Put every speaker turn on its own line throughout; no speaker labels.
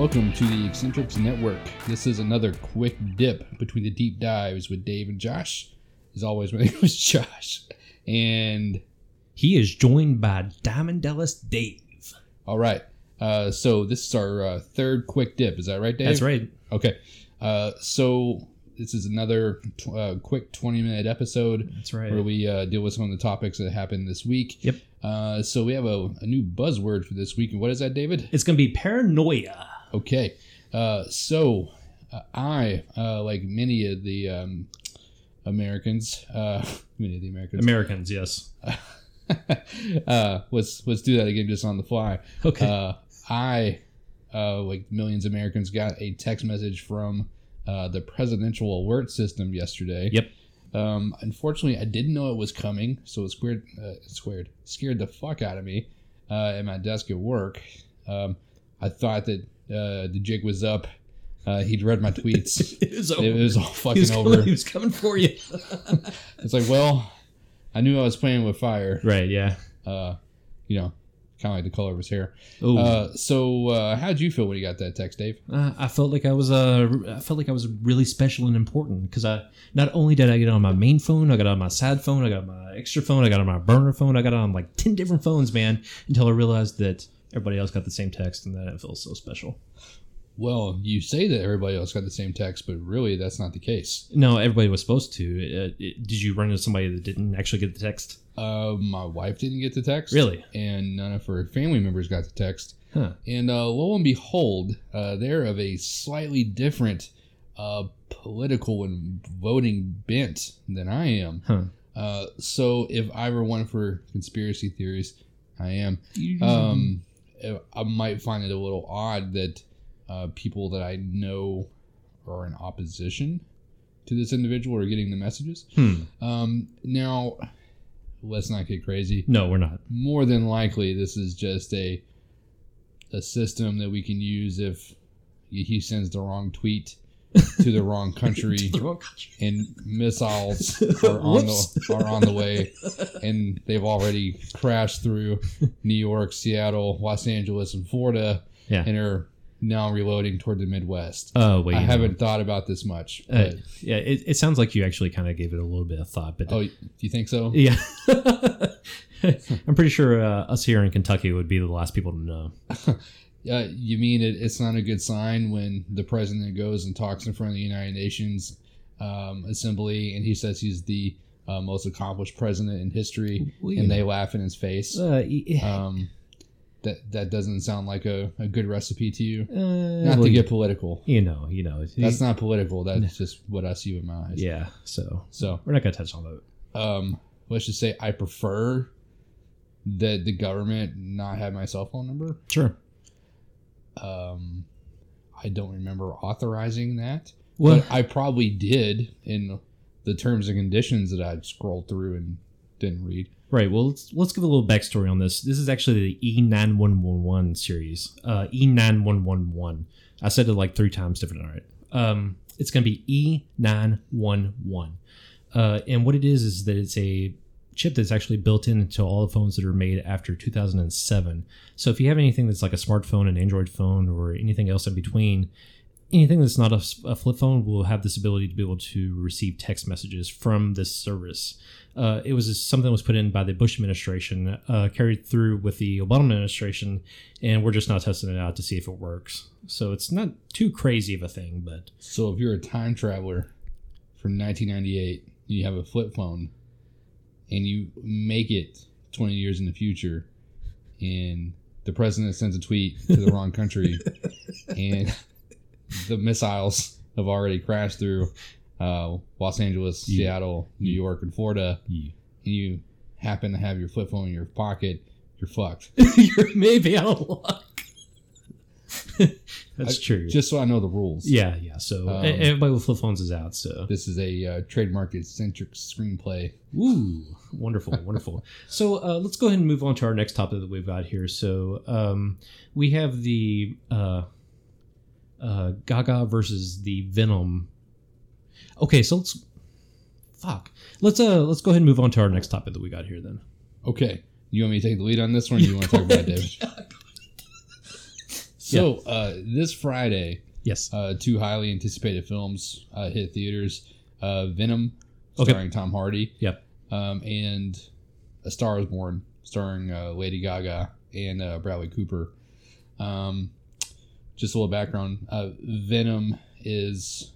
Welcome to the Eccentrics Network. This is another quick dip between the deep dives with Dave and Josh. As always, my name is Josh. And
He is joined by Diamond Dallas Dave.
all right, uh, so this is our uh, third quick dip. Is that right, Dave?
That's right.
Okay. Uh, so this is another tw- uh, quick 20 minute episode
That's right.
where we uh, deal with some of the topics that happened this week.
Yep.
Uh, so we have a, a new buzzword for this week. And what is that, David?
It's going to be paranoia.
Okay. Uh, so uh, I, uh, like many of the um, Americans, uh, many of the Americans,
Americans, yes.
uh, let's let's do that again just on the fly.
Okay.
Uh, I, uh, like millions of Americans, got a text message from uh, the presidential alert system yesterday.
Yep.
Um, unfortunately, I didn't know it was coming, so it scared, uh, scared, scared the fuck out of me uh, at my desk at work. Um, I thought that uh, the jig was up. Uh, he'd read my tweets.
it was over.
it was all
he,
fucking
was
over.
coming, he was coming for you.
It's like, well, I knew I was playing with fire.
right, yeah.
Uh, you know, kind of like the color of his hair.
Oh,
Uh, so uh, how'd you feel when you got that text, Dave?
Uh, I felt like I was uh, I felt like I was really special and important because I not only did I get on my main phone, I got on my side phone, I got on my extra phone, I got on my burner phone, I got on like ten different phones, man. Until I realized that everybody else got the same text and that it feels so special.
Well, you say that everybody else got the same text, but really that's not the case.
No, everybody was supposed to. Uh, it, did you run into somebody that didn't actually get the text?
Uh, my wife didn't get the text.
Really?
And none of her family members got the text.
Huh.
And uh, lo and behold, uh, they're of a slightly different uh, political and voting bent than I am.
Huh.
Uh, so if I were one for conspiracy theories, I am. Um, I might find it a little odd that uh, people that I know are in opposition to this individual are getting the messages.
Hmm.
Um, now, let's not get crazy.
No, we're not.
More than likely, this is just a a system that we can use if he sends the wrong tweet to the wrong country and missiles are on the are on the way and they've already crashed through New York, Seattle, Los Angeles, and Florida
Yeah.
and are now reloading toward the Midwest.
Oh wait,
I haven't thought about this much.
Uh, yeah, it, it sounds like you actually kind of gave it a little bit of thought, but
oh, do you think so?
yeah, I'm pretty sure uh, us here in Kentucky would be the last people to know.
Uh, you mean it, it's not a good sign when the president goes and talks in front of the United Nations um, Assembly and he says he's the uh, most accomplished president in history,
Well,
and they laugh in his face.
Uh,
Um, that that doesn't sound like a, a good recipe to you.
uh,
Not
well,
to get political.
you know, you know,
That's not political. That's just what I see with my eyes.
yeah. So
So
we're not gonna touch on that.
um, let's just say I prefer that the government not have my cell phone number.
Sure.
Um, I don't remember authorizing that.
Well,
I probably did in the terms and conditions that I scrolled through and didn't read.
Right. Well, let's let's give a little backstory on this. This is actually the E nine one one one series. Uh, E nine one one one. I said it like three times different. All right. Um, it's going to be E nine one one. Uh, and what it is is that it's a chip that's actually built into all the phones that are made after 2007. So if you have anything that's like a smartphone, an Android phone, or anything else in between, anything that's not a flip phone will have this ability to be able to receive text messages from this service. Uh, it was something that was put in by the Bush administration, uh, carried through with the Obama administration, and we're just now testing it out to see if it works. So it's not too crazy of a thing, but
So if you're a time traveler from 1998, you have a flip phone, and you make it 20 years in the future, and the president sends a tweet to the wrong country, and the missiles have already crashed through uh, Los Angeles,
Yeah.
Seattle, New York, and Florida,
Yeah.
and you happen to have your flip phone in your pocket, you're fucked.
you're maybe out of luck. That's
I-
true.
Just so I know the rules.
yeah, yeah. So
Um,
everybody with flip phones is out. So
This is a uh, trademark eccentric screenplay.
Ooh, wonderful, wonderful. So uh, let's go ahead and move on to our next topic that we've got here. So um, we have the uh, uh, Gaga versus the Venom. Okay, so let's fuck. Let's uh let's go ahead and move on to our next topic that we got here then.
Okay, you want me to take the lead on this one? Or you want to talk about it, David? So uh, this Friday,
Yes.
uh, two highly anticipated films uh, hit theaters: uh, Venom,
Okay.
starring Tom Hardy,
Yep.
um, and A Star Is Born, starring uh, Lady Gaga and uh, Bradley Cooper. Um, just a little background: uh, Venom is,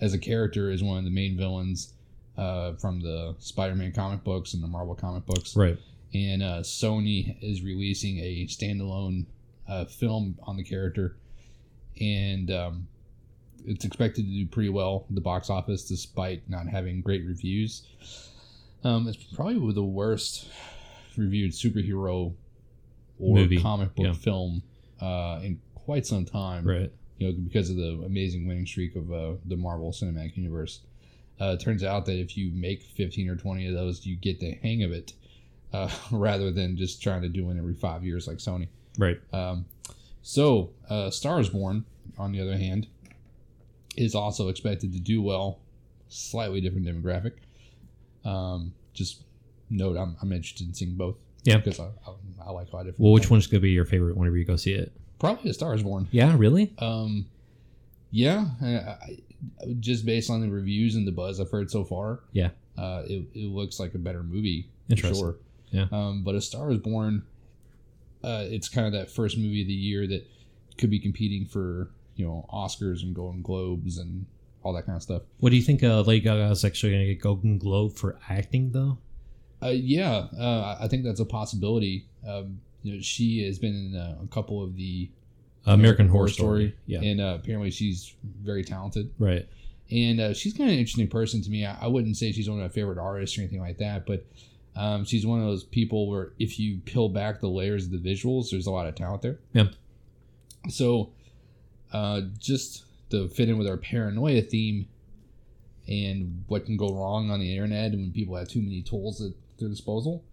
as a character, is one of the main villains uh, from the Spider-Man comic books and the Marvel comic books
Right.
and uh, Sony is releasing a standalone uh, film on the character, and um, it's expected to do pretty well at the box office despite not having great reviews. Um, it's probably the worst reviewed superhero or
Movie,
comic book
yeah.
film uh, in quite some time
Right.
you know, because of the amazing winning streak of uh, the Marvel Cinematic Universe. Uh, it turns out that if you make 15 or 20 of those, you get the hang of it uh, rather than just trying to do one every five years like Sony.
Right.
Um, so, uh, Star is Born, on the other hand, is also expected to do well. Slightly different demographic. Um, just note, I'm, I'm interested in seeing both.
Yeah.
Because I, I, I like a lot of different.
Well, which one's gonna be your favorite whenever you go see it?
Probably A Star is Born.
Yeah. Really?
Um, yeah, I, just based on the reviews and the buzz I've heard so far,
Yeah.
uh, it, it looks like a better movie. For
Interesting.
sure.
Yeah.
Um, but A Star Is Born, uh, it's kind of that first movie of the year that could be competing for you know Oscars and Golden Globes and all that kind of stuff.
What do you think? Uh, Lady Gaga is actually gonna get Golden Globe for acting, though.
Uh, yeah, uh, I think that's a possibility. Um, you know, she has been in uh, a couple of the
American, Horror Story. Yeah.
and uh, apparently she's very talented.
Right.
and uh, she's kind of an interesting person to me. I, I wouldn't say she's one of my favorite artists or anything like that, but um, she's one of those people where if you peel back the layers of the visuals, there's a lot of talent there.
Yeah.
So, uh, just to fit in with our paranoia theme and what can go wrong on the internet and when people have too many tools at their disposal,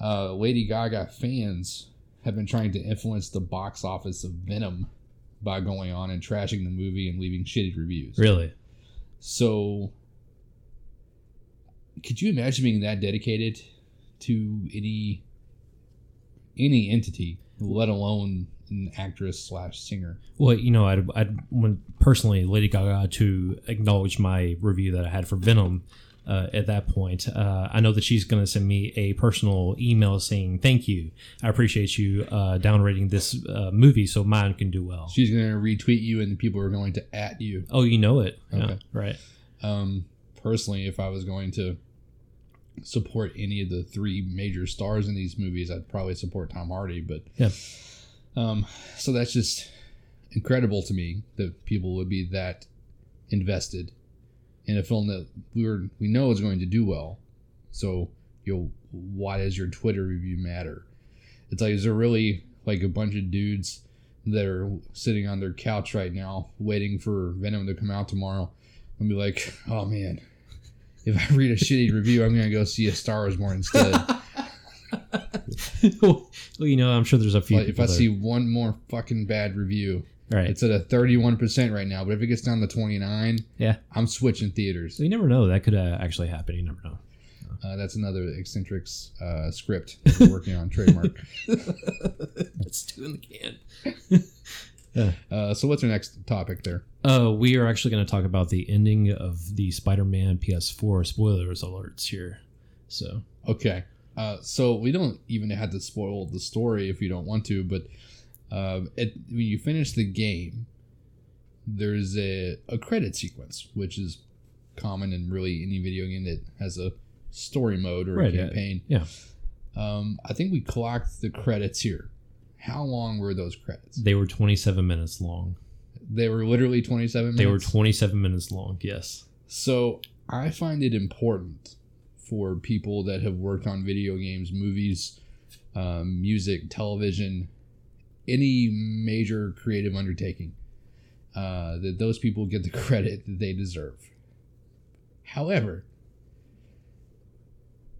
uh, Lady Gaga fans have been trying to influence the box office of Venom by going on and trashing the movie and leaving shitty reviews.
Really.
So, could you imagine being that dedicated to any any entity, let alone an actress slash singer?
Well, you know, I'd, I'd want personally Lady Gaga to acknowledge my review that I had for Venom. Uh, at that point, uh, I know that she's going to send me a personal email saying thank you. I appreciate you uh, downrating this uh, movie so mine can do well.
She's going to retweet you, and the people are going to at you.
oh, you know it. Yeah, right.
Um, personally, if I was going to support any of the three major stars in these movies, I'd probably support Tom Hardy. But
Yeah.
um, so that's just incredible to me that people would be that invested in a film that we were we know is going to do well. So you know, why does your Twitter review matter? It's like is there really like a bunch of dudes that are sitting on their couch right now waiting for Venom to come out tomorrow and be like, oh man, if I read a shitty review, I'm gonna go see a Star Is Born instead.
well, you know, I'm sure there's a few.
like if I
people that-
see one more fucking bad review,
right,
it's at a 31% right now, but if it gets down to 29,
yeah,
I'm switching theaters.
you never know. That could uh, actually happen. You never know.
Uh, that's another eccentrics uh, script that we're working on trademark.
That's two in the can.
Uh, so what's our next topic there?
Uh, we are actually going to talk about the ending of the Spider-Man PS4 spoilers alerts here. So
Okay. Uh, so we don't even have to spoil the story if you don't want to, but uh, at, when you finish the game, there's a, a credit sequence, which is common in really any video game that has a story mode or
Right,
a
yeah,
campaign.
yeah.
Um, I think we clocked the credits here. How long were those credits?
they were 27 minutes long.
They were literally 27 minutes.
They were 27 minutes long. Yes.
So I find it important for people that have worked on video games, movies, um, music, television, any major creative undertaking, uh, that those people get the credit that they deserve. However,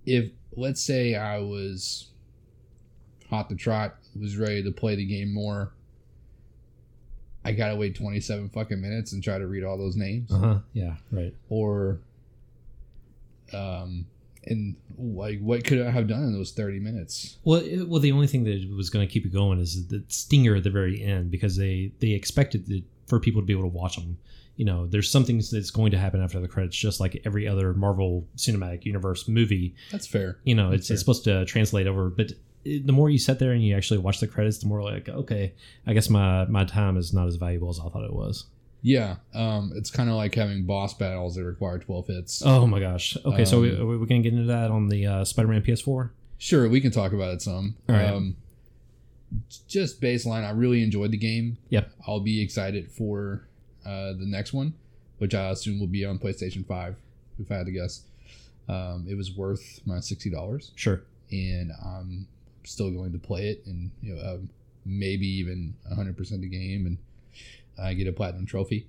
if let's say I was hot to trot, was ready to play the game more, I gotta wait 27 fucking minutes and try to read all those names
Uh huh. Yeah. Right.
or um, and like what could I have done in those thirty minutes?
Well, it, well, the only thing that was going to keep it going is the stinger at the very end because they they expected the, for people to be able to watch them. You know, there's something that's going to happen after the credits, just like every other Marvel Cinematic Universe movie.
That's fair.
You know,
That's
it's,
fair.
it's supposed to translate over, but it, the more you sit there and you actually watch the credits, the more like, okay, I guess my my time is not as valuable as I thought it was.
Yeah, um, it's kind of like having boss battles that require twelve hits.
Oh my gosh. Okay, so we,
Um,
are we going to get into that on the uh, Spider-Man PS4?
Sure, we can talk about it some.
All right.
Um, just baseline, I really enjoyed the game.
Yep.
I'll be excited for uh, the next one, which I assume will be on PlayStation Five. If I had to guess, um, it was worth my sixty dollars,
Sure.
and I'm still going to play it, and you know, um, maybe even hundred percent the game, and I get a platinum trophy.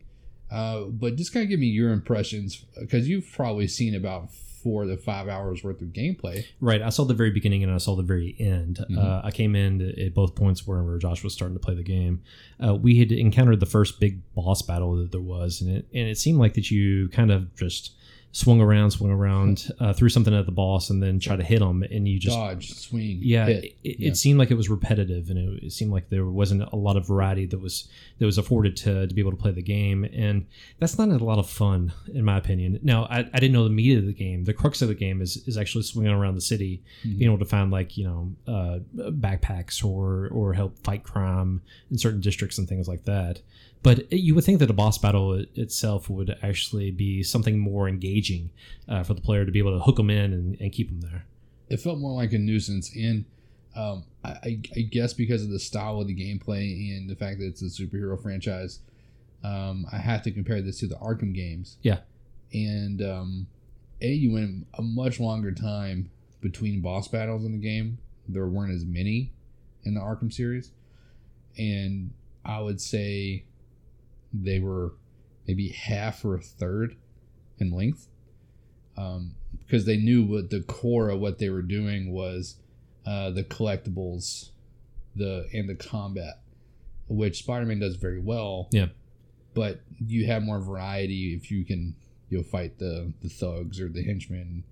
Uh, but just kind of give me your impressions because you've probably seen about four to five hours worth of gameplay.
Right. I saw the very beginning and I saw the very end.
Mhm.
Uh, I came in at both points where Josh was starting to play the game. Uh, we had encountered the first big boss battle that there was, and it and it seemed like that you kind of just swung around, swung around, uh, threw something at the boss, and then try to hit him, and you just
dodge, swing,
yeah, it, it
Yeah.
seemed like it was repetitive, and it, it seemed like there wasn't a lot of variety that was that was afforded to, to be able to play the game, and that's not a lot of fun, in my opinion. Now, I, I didn't know the meat of the game. The crux of the game is is actually swinging around the city,
Mhm.
being able to find like you know uh, backpacks or or help fight crime in certain districts and things like that. But you would think that a boss battle itself would actually be something more engaging uh, for the player to be able to hook them in and, and keep them there.
it felt more like a nuisance and um, I, I- guess because of the style of the gameplay and the fact that it's a superhero franchise um, i have to compare this to the arkham games
Yeah.
and um, a you went a much longer time between boss battles in the game there weren't as many in the arkham series and i would say they were maybe half or a third in length um, because they knew what the core of what they were doing was uh, the collectibles, the and the combat, which Spider-Man does very well.
Yeah.
but you have more variety if you can you know fight the the thugs or the henchmen,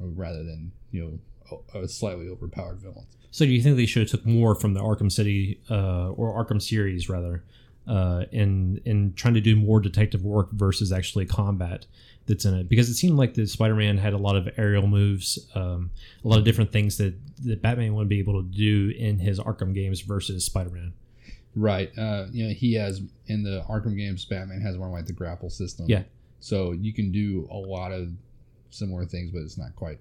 or rather than you know slightly overpowered villains.
So do you think they should have took more from the Arkham City uh, or Arkham series rather, uh, in in trying to do more detective work versus actually combat that's in it? Because it seemed like the Spider-Man had a lot of aerial moves, um, a lot of different things that that Batman would be able to do in his Arkham games versus Spider-Man.
Right. Uh, you know, he has in the Arkham games, Batman has one like the grapple system.
Yeah.
So you can do a lot of similar things, but it's not quite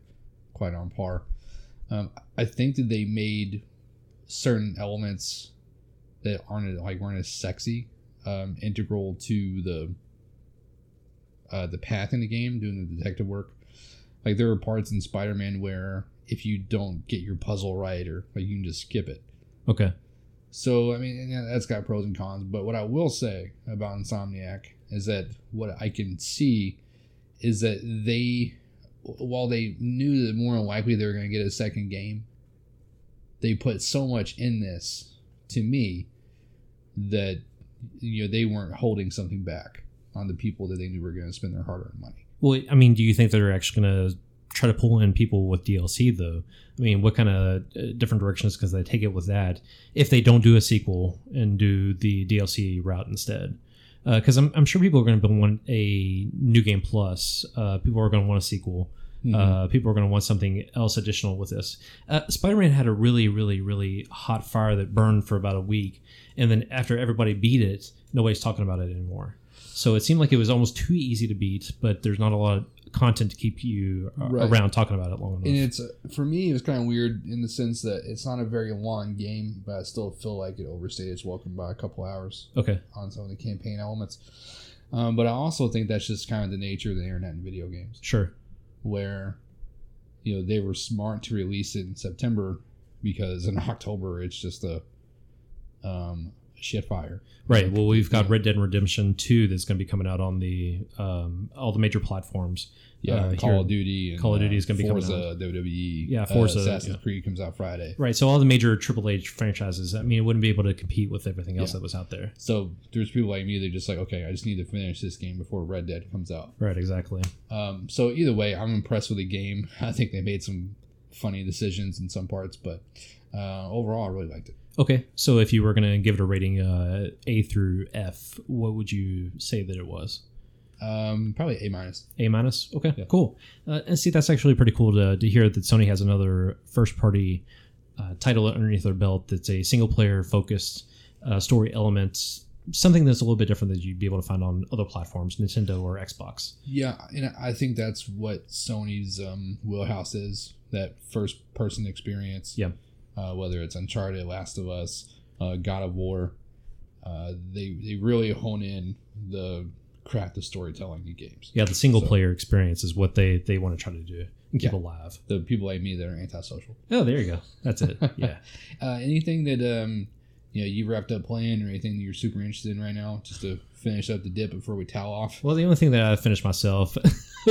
quite on par. Um, I think that they made certain elements that aren't like weren't as sexy um, integral to the uh, the path in the game, doing the detective work. Like there are parts in Spider-Man where if you don't get your puzzle right, or like you can just skip it.
Okay.
So I mean, yeah, that's got pros and cons. But what I will say about Insomniac is that what I can see is that they, while they knew that more than likely they were going to get a second game, they put so much in this to me that you know they weren't holding something back on the people that they knew were going to spend their hard-earned money.
Well, I mean, do you think they're actually going to try to pull in people with DLC though? I mean, what kind of uh, different directions because they take it with that if they don't do a sequel and do the DLC route instead? Because I'm, I'm sure people are going to want a new game plus. Uh, people are going to want a sequel. Uh, people are going to want something else additional with this. Uh, Spider-Man had a really, really, really hot fire that burned for about a week, and then after everybody beat it, nobody's talking about it anymore. So it seemed like it was almost too easy to beat, but there's not a lot of content to keep you uh,
Right.
around talking about it long enough.
And it's for me, it was kind of weird in the sense that it's not a very long game, but I still feel like it overstayed its welcome by a couple hours
okay,
on some of the campaign elements. Um, but I also think that's just kind of the nature of the internet and video games,
sure.
Where you know they were smart to release it in September because in October it's just a um, shit fire.
Right. Well, we've got Red Dead Redemption 2 that's going to be coming out on the um, all the major platforms.
Yeah,
Uh,
Call of Duty. And,
Call of Duty is gonna be coming
Forza, WWE.
Yeah,
uh,
Forza,
Assassin's
yeah.
Creed comes out Friday.
Right. So all the major AAA franchises. I mean, it wouldn't be able to compete with everything else
Yeah.
that was out there.
So there's people like me that are just like, okay, I just need to finish this game before Red Dead comes out.
Right. Exactly.
Um, so either way, I'm impressed with the game. I think they made some funny decisions in some parts, but uh, overall, I really liked it.
Okay. So if you were going to give it a rating uh, A through F, what would you say that it was?
Um, probably A minus.
A minus. Okay,
Yeah.
cool. Uh, and see, that's actually pretty cool to, to hear that Sony has another first party uh, title underneath their belt that's a single player focused uh, story element, something that's a little bit different that you'd be able to find on other platforms, Nintendo or Xbox.
Yeah, and I think that's what Sony's um, wheelhouse is that first person experience.
Yeah.
Uh, whether it's Uncharted, Last of Us, uh, God of War, uh, they they really hone in the craft the storytelling in games.
Yeah, the single
So-
player experience is what they they want to try to do and keep
Yeah.
alive.
The people like me that are antisocial.
Oh, there you go. That's it. Yeah.
Uh, anything that um, you know you wrapped up playing or anything that you're super interested in right now, just to finish up the dip before we towel off.
Well, the only thing that I finished myself.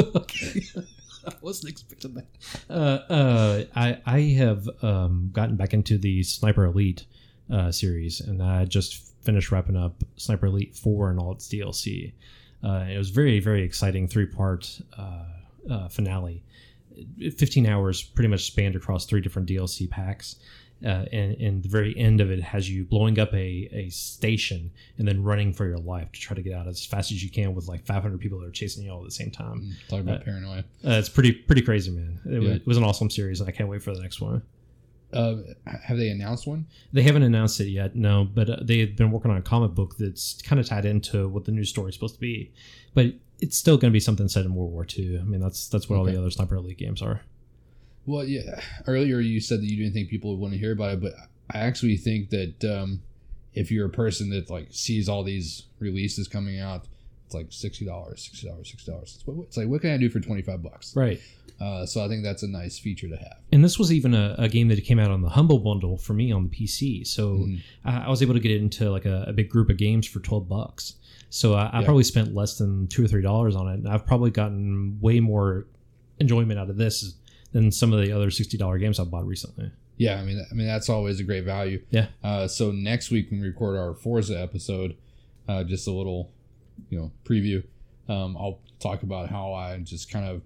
I wasn't expecting that. Uh, uh, I I have um, gotten back into the Sniper Elite uh, series, and I just finished wrapping up Sniper Elite Four and all its DLC. Uh, it was very very exciting three part uh, uh, finale. 15 hours pretty much spanned across three different DLC packs. Uh, and, and the very end of it has you blowing up a, a station and then running for your life to try to get out as fast as you can with like 500 people that are chasing you all at the same time.
Mm, Talk about
Uh,
paranoia.
Uh, it's pretty pretty crazy, man. It,
Yeah.
it was an awesome series, and I can't wait for the next one.
Uh, have they announced one?
They haven't announced it yet, no, but uh, they've been working on a comic book that's kind of tied into what the new story is supposed to be. But it's still going to be something set in World War II. I mean, that's that's what all the other Sniper Elite games are.
Well, yeah. Earlier you said that you didn't think people would want to hear about it, but I actually think that um, if you're a person that like sees all these releases coming out, it's like sixty dollars, sixty dollars, sixty dollars. It's like what can I do for twenty five bucks?
Right.
Uh, so I think that's a nice feature to have.
And this was even a, a game that came out on the Humble Bundle for me on the PC. So
Mhm.
I, I was able to get it into like a, a big group of games for 12 bucks. So I, I
Yeah.
probably spent less than two or three dollars on it, and I've probably gotten way more enjoyment out of this than some of the other sixty dollar games I've bought recently.
Yeah, I mean, I mean that's always a great value.
Yeah.
Uh, so next week when we record our Forza episode, uh, just a little, you know, preview. Um, I'll talk about how I just kind of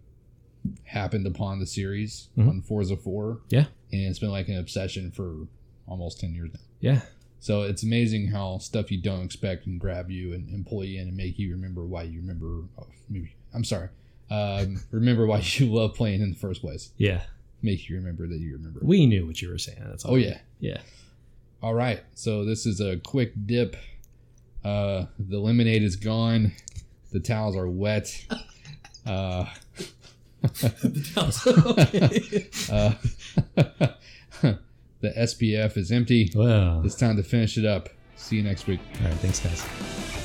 happened upon the series
Mhm.
on Forza Four.
Yeah.
and it's been like an obsession for almost ten years now.
Yeah,
So it's amazing how stuff you don't expect can grab you and, and pull you in and make you remember why you remember. Oh, maybe I'm sorry. Um, remember why you love playing in the first place.
yeah.
Make you remember that you remember.
We knew what you were saying. That's all.
oh yeah.
yeah.
All right, so this is a quick dip. Uh, the lemonade is gone. The towels are wet. Uh, the SPF is empty.
well,
It's time to finish it up. See you next week.
all right. Thanks, guys.